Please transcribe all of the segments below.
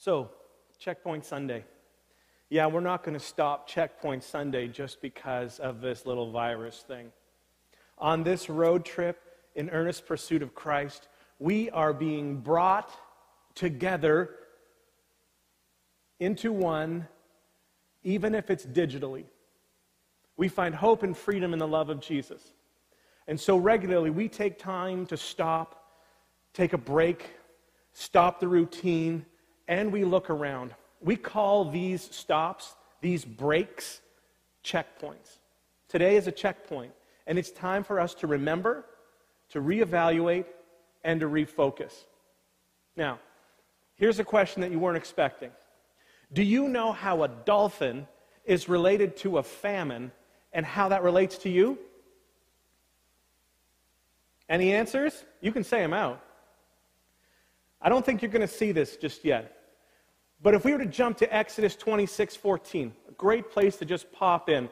So, Checkpoint Sunday. Yeah, we're not going to stop Checkpoint Sunday just because of this little virus thing. On this road trip in earnest pursuit of Christ, we are being brought together into one, even if it's digitally. We find hope and freedom in the love of Jesus. And so regularly, we take time to stop, take a break, stop the routine, and we look around. We call these stops, these breaks, checkpoints. Today is a checkpoint, and it's time for us to remember, to reevaluate, and to refocus. Now, here's a question that you weren't expecting Do you know how a dolphin is related to a famine and how that relates to you? Any answers? You can say them out. I don't think you're going to see this just yet. But if we were to jump to Exodus 26 14, a great place to just pop in,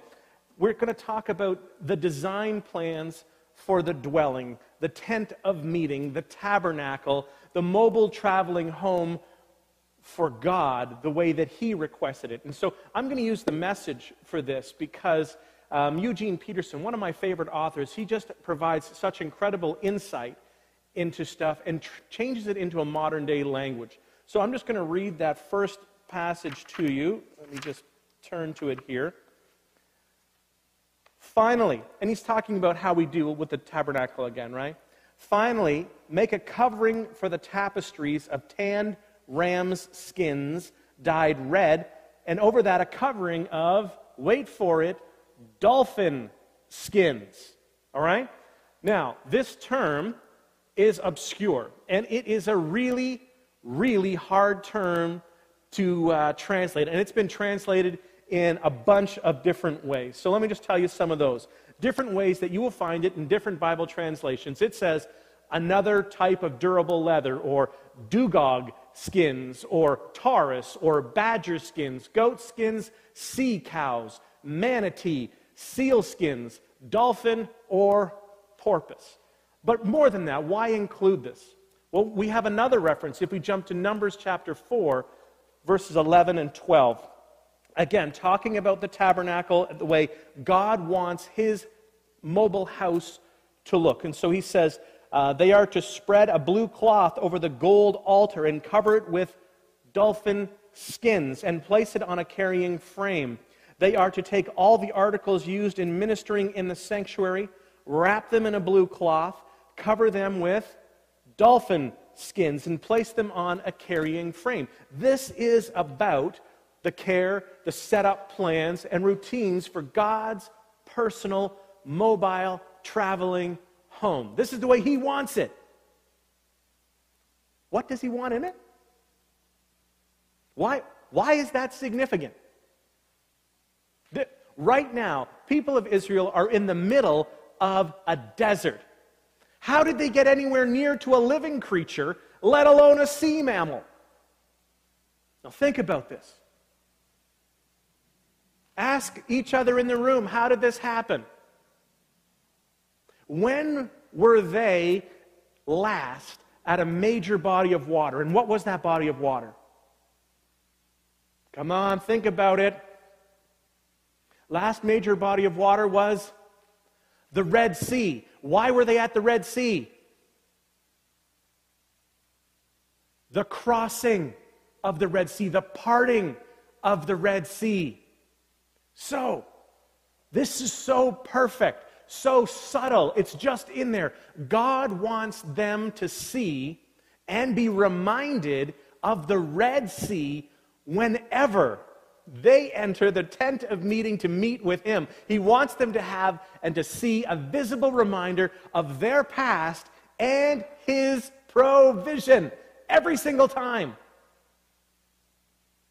we're going to talk about the design plans for the dwelling, the tent of meeting, the tabernacle, the mobile traveling home for God the way that He requested it. And so I'm going to use the message for this because um, Eugene Peterson, one of my favorite authors, he just provides such incredible insight into stuff and tr- changes it into a modern day language. So I'm just going to read that first passage to you. Let me just turn to it here. Finally, and he's talking about how we deal with the tabernacle again, right? Finally, make a covering for the tapestries of tanned ram's skins dyed red, and over that a covering of, wait for it, dolphin skins. All right? Now, this term is obscure, and it is a really really hard term to uh, translate, and it's been translated in a bunch of different ways. So let me just tell you some of those. Different ways that you will find it in different Bible translations. It says another type of durable leather, or dugong skins, or taurus, or badger skins, goat skins, sea cows, manatee, seal skins, dolphin, or porpoise. But more than that, why include this? Well, we have another reference. If we jump to Numbers chapter 4, verses 11 and 12. Again, talking about the tabernacle, the way God wants his mobile house to look. And so he says, uh, they are to spread a blue cloth over the gold altar and cover it with dolphin skins and place it on a carrying frame. They are to take all the articles used in ministering in the sanctuary, wrap them in a blue cloth, cover them with dolphin skins and place them on a carrying frame. This is about the care, the setup plans, and routines for God's personal, mobile, traveling home. This is the way He wants it. What does He want in it? Why, why is that significant? right now, people of Israel are in the middle of a desert. How did they get anywhere near to a living creature, let alone a sea mammal? Now, think about this. Ask each other in the room, how did this happen? When were they last at a major body of water? And what was that body of water? Come on, think about it. Last major body of water was the Red Sea. Why were they at the Red Sea? The crossing of the Red Sea, the parting of the Red Sea. So, this is so perfect, so subtle. It's just in there. God wants them to see and be reminded of the Red Sea whenever they enter the tent of meeting to meet with him. He wants them to have and to see a visible reminder of their past and his provision every single time.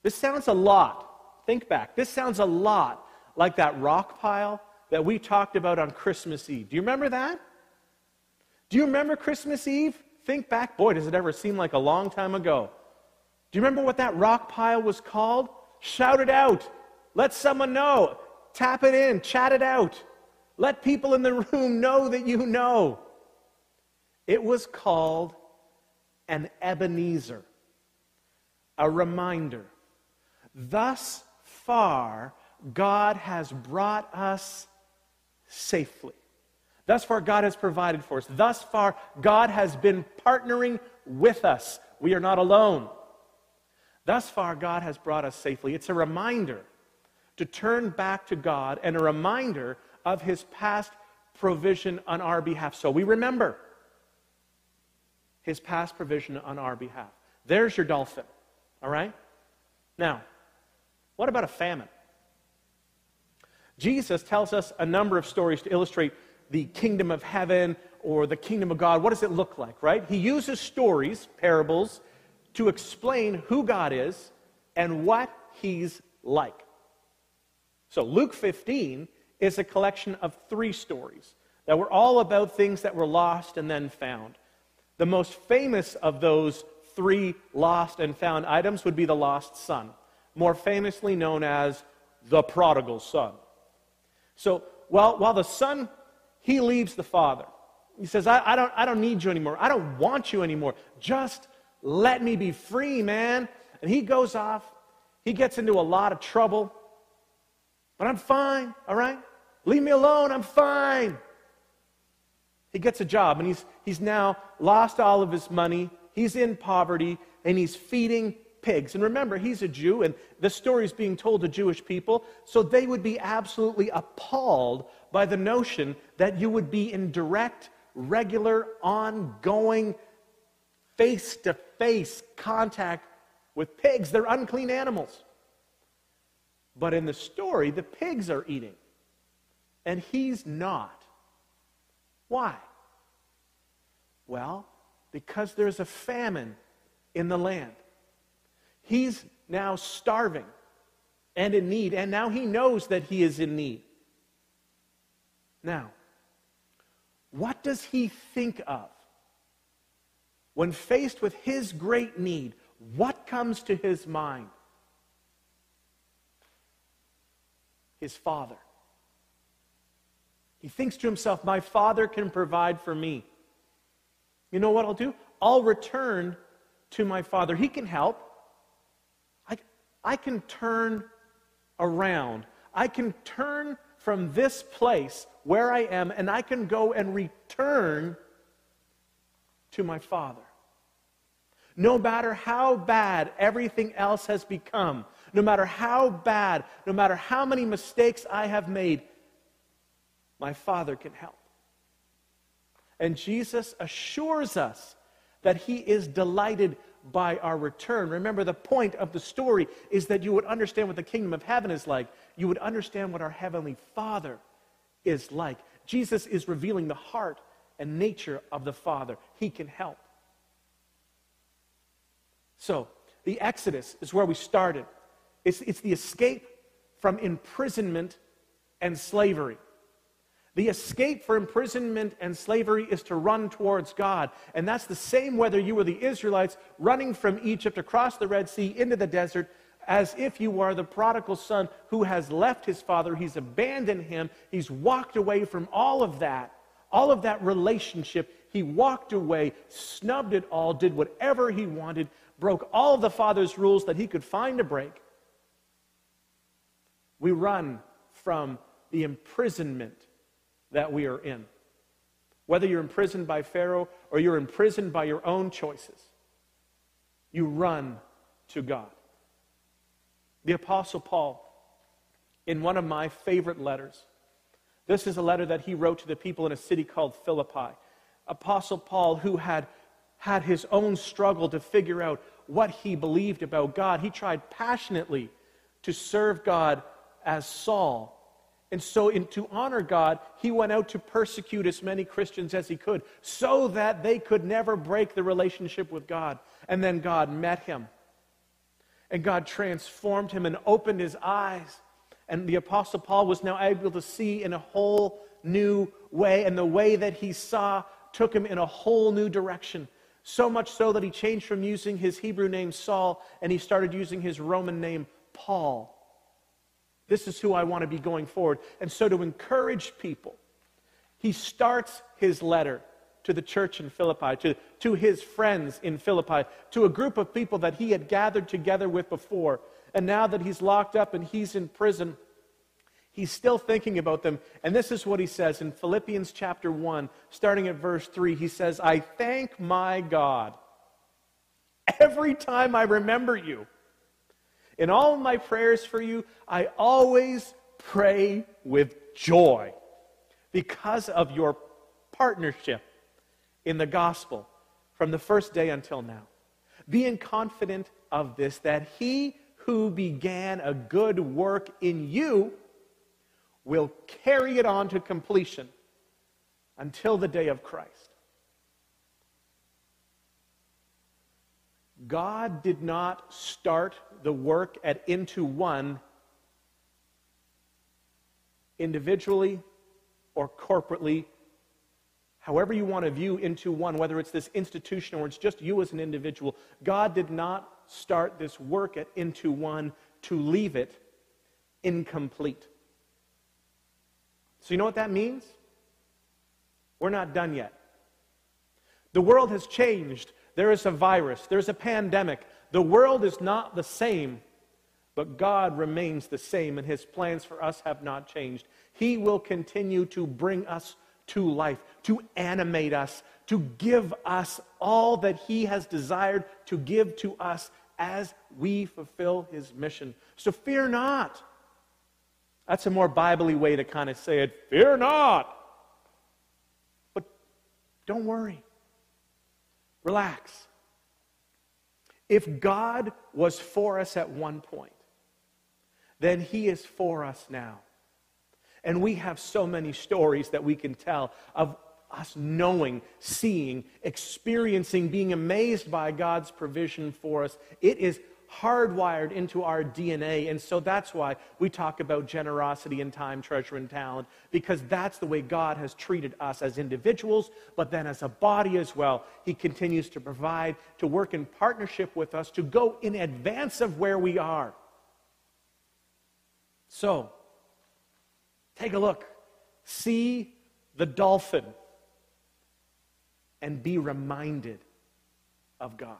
This sounds a lot. Think back. This sounds a lot like that rock pile that we talked about on Christmas Eve. Do you remember that? Do you remember Christmas Eve? Think back. Boy, does it ever seem like a long time ago. Do you remember what that rock pile was called? Shout it out. Let someone know. Tap it in. Chat it out. Let people in the room know that you know. It was called an Ebenezer. a reminder. Thus far, God has brought us safely. Thus far, God has provided for us. Thus far, God has been partnering with us. We are not alone. Thus far, God has brought us safely. It's a reminder to turn back to God and a reminder of his past provision on our behalf. So we remember his past provision on our behalf. There's your dolphin. All right? Now, what about a famine? Jesus tells us a number of stories to illustrate the kingdom of heaven or the kingdom of God. What does it look like, right? He uses stories, parables, to explain who God is and what he's like. So, Luke 15 is a collection of three stories that were all about things that were lost and then found. The most famous of those three lost and found items would be the lost son, more famously known as the prodigal son. So, while, while the son, he leaves the father. He says, I, I, don't, I don't need you anymore. I don't want you anymore. Just let me be free, man. And he goes off. He gets into a lot of trouble. But I'm fine, all right? Leave me alone, I'm fine. He gets a job and he's, he's now lost all of his money. He's in poverty and he's feeding pigs. And remember, he's a Jew and the story is being told to Jewish people, so they would be absolutely appalled by the notion that you would be in direct, regular, ongoing, face to face contact with pigs. They're unclean animals. But in the story, the pigs are eating, and he's not. Why? Well, because there's a famine in the land. He's now starving and in need, and now he knows that he is in need. Now, what does he think of? When faced with his great need, what comes to his mind? his father. He thinks to himself, My father can provide for me. You know what I'll do? I'll return to my father. He can help. I, I can turn around. I can turn from this place where I am and I can go and return to my father. No matter how bad everything else has become, no matter how bad, no matter how many mistakes I have made, my Father can help. And Jesus assures us that He is delighted by our return. Remember, the point of the story is that you would understand what the kingdom of heaven is like. You would understand what our heavenly Father is like. Jesus is revealing the heart and nature of the Father. He can help. So, the Exodus is where we started. It's, it's the escape from imprisonment and slavery. The escape for imprisonment and slavery is to run towards God. And that's the same whether you were the Israelites running from Egypt across the Red Sea into the desert, as if you are the prodigal son who has left his father. He's abandoned him. He's walked away from all of that, all of that relationship. He walked away, snubbed it all, did whatever he wanted, broke all of the father's rules that he could find to break. We run from the imprisonment that we are in. Whether you're imprisoned by Pharaoh or you're imprisoned by your own choices, you run to God. The Apostle Paul, in one of my favorite letters, this is a letter that he wrote to the people in a city called Philippi. Apostle Paul, who had had his own struggle to figure out what he believed about God, he tried passionately to serve God as Saul. And so, in, to honor God, he went out to persecute as many Christians as he could so that they could never break the relationship with God. And then God met him. And God transformed him and opened his eyes. And the Apostle Paul was now able to see in a whole new way. And the way that he saw took him in a whole new direction. So much so that he changed from using his Hebrew name Saul and he started using his Roman name Paul. This is who I want to be going forward. And so, to encourage people, he starts his letter to the church in Philippi, to, to his friends in Philippi, to a group of people that he had gathered together with before. And now that he's locked up and he's in prison, he's still thinking about them. And this is what he says in Philippians chapter 1, starting at verse 3. He says, I thank my God every time I remember you. In all my prayers for you, I always pray with joy because of your partnership in the gospel from the first day until now. Being confident of this, that he who began a good work in you will carry it on to completion until the day of Christ. God did not start the work at Into One individually or corporately, however you want to view Into One, whether it's this institution or it's just you as an individual. God did not start this work at Into One to leave it incomplete. So, you know what that means? We're not done yet. The world has changed there is a virus, there's a pandemic. The world is not the same, but God remains the same, and his plans for us have not changed. He will continue to bring us to life, to animate us, to give us all that he has desired to give to us as we fulfill his mission. So fear not. That's a more biblically way to kind of say it. Fear not. But don't worry. Relax. If God was for us at one point, then He is for us now. And we have so many stories that we can tell of us knowing, seeing, experiencing, being amazed by God's provision for us. It is hardwired into our DNA. And so that's why we talk about generosity and time, treasure, and talent, because that's the way God has treated us as individuals, but then as a body as well. He continues to provide, to work in partnership with us, to go in advance of where we are. So, take a look. See the dolphin and be reminded of God,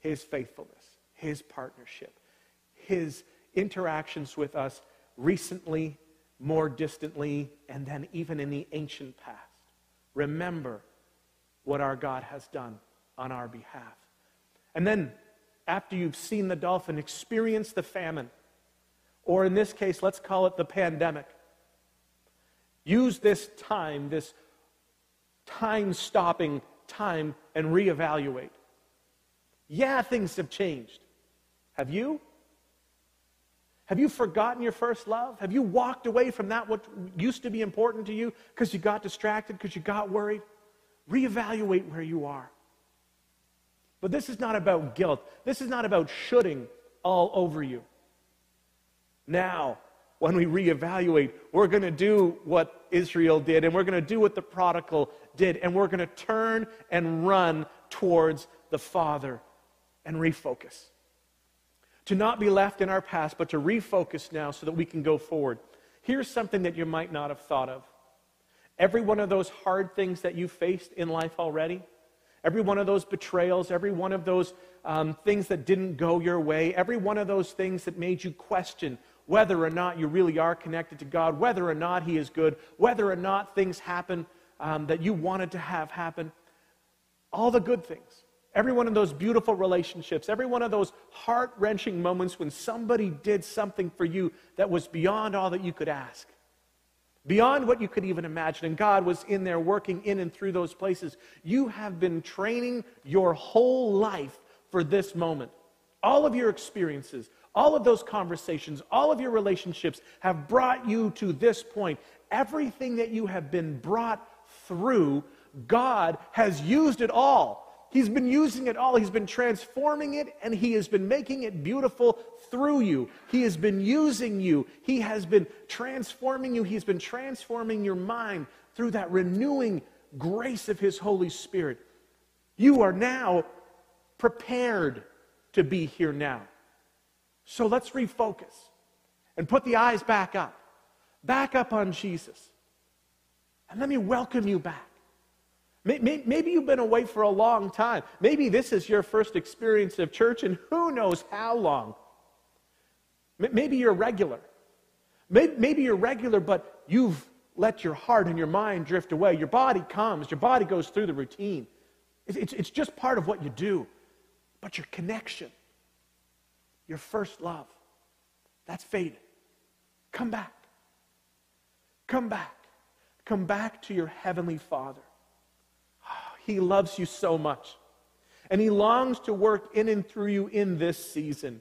His faithfulness his partnership, his interactions with us recently, more distantly, and then even in the ancient past. Remember what our God has done on our behalf. And then, after you've seen the dolphin, experience the famine, or in this case, let's call it the pandemic. Use this time, this time stopping time, and reevaluate. Yeah, things have changed. Have you? Have you forgotten your first love? Have you walked away from that what used to be important to you because you got distracted, because you got worried? Reevaluate where you are. But this is not about guilt. This is not about shooting all over you. Now, when we reevaluate, we're going to do what Israel did, and we're going to do what the prodigal did, and we're going to turn and run towards the Father and refocus to not be left in our past, but to refocus now so that we can go forward. Here's something that you might not have thought of. Every one of those hard things that you faced in life already, every one of those betrayals, every one of those um, things that didn't go your way, every one of those things that made you question whether or not you really are connected to God, whether or not He is good, whether or not things happen um, that you wanted to have happen, all the good things Every one of those beautiful relationships, every one of those heart wrenching moments when somebody did something for you that was beyond all that you could ask, beyond what you could even imagine, and God was in there working in and through those places. You have been training your whole life for this moment. All of your experiences, all of those conversations, all of your relationships have brought you to this point. Everything that you have been brought through, God has used it all He's been using it all. He's been transforming it and He has been making it beautiful through you. He has been using you. He has been transforming you. He's been transforming your mind through that renewing grace of His Holy Spirit. You are now prepared to be here now. So let's refocus and put the eyes back up, back up on Jesus. And let me welcome you back. Maybe you've been away for a long time. Maybe this is your first experience of church, and who knows how long. Maybe you're regular. Maybe you're regular, but you've let your heart and your mind drift away. Your body comes, your body goes through the routine. It's just part of what you do. But your connection, your first love, that's faded. Come back. Come back. Come back to your heavenly Father. He loves you so much. And He longs to work in and through you in this season.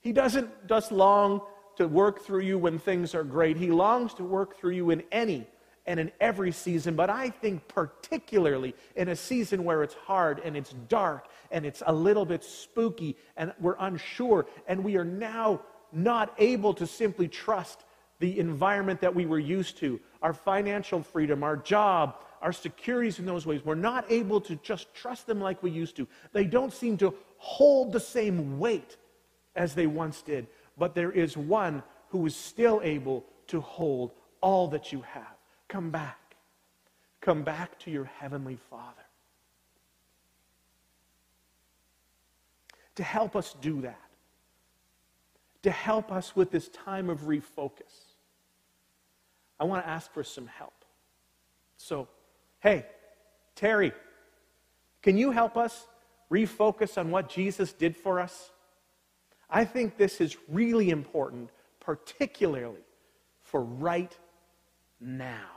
He doesn't just long to work through you when things are great, He longs to work through you in any and in every season, but I think particularly in a season where it's hard and it's dark and it's a little bit spooky and we're unsure and we are now not able to simply trust the environment that we were used to, our financial freedom, our job, our securities in those ways. We're not able to just trust them like we used to. They don't seem to hold the same weight as they once did. But there is one who is still able to hold all that you have. Come back. Come back to your heavenly Father. To help us do that, to help us with this time of refocus, I want to ask for some help. So, Hey, Terry, can you help us refocus on what Jesus did for us? I think this is really important, particularly for right now.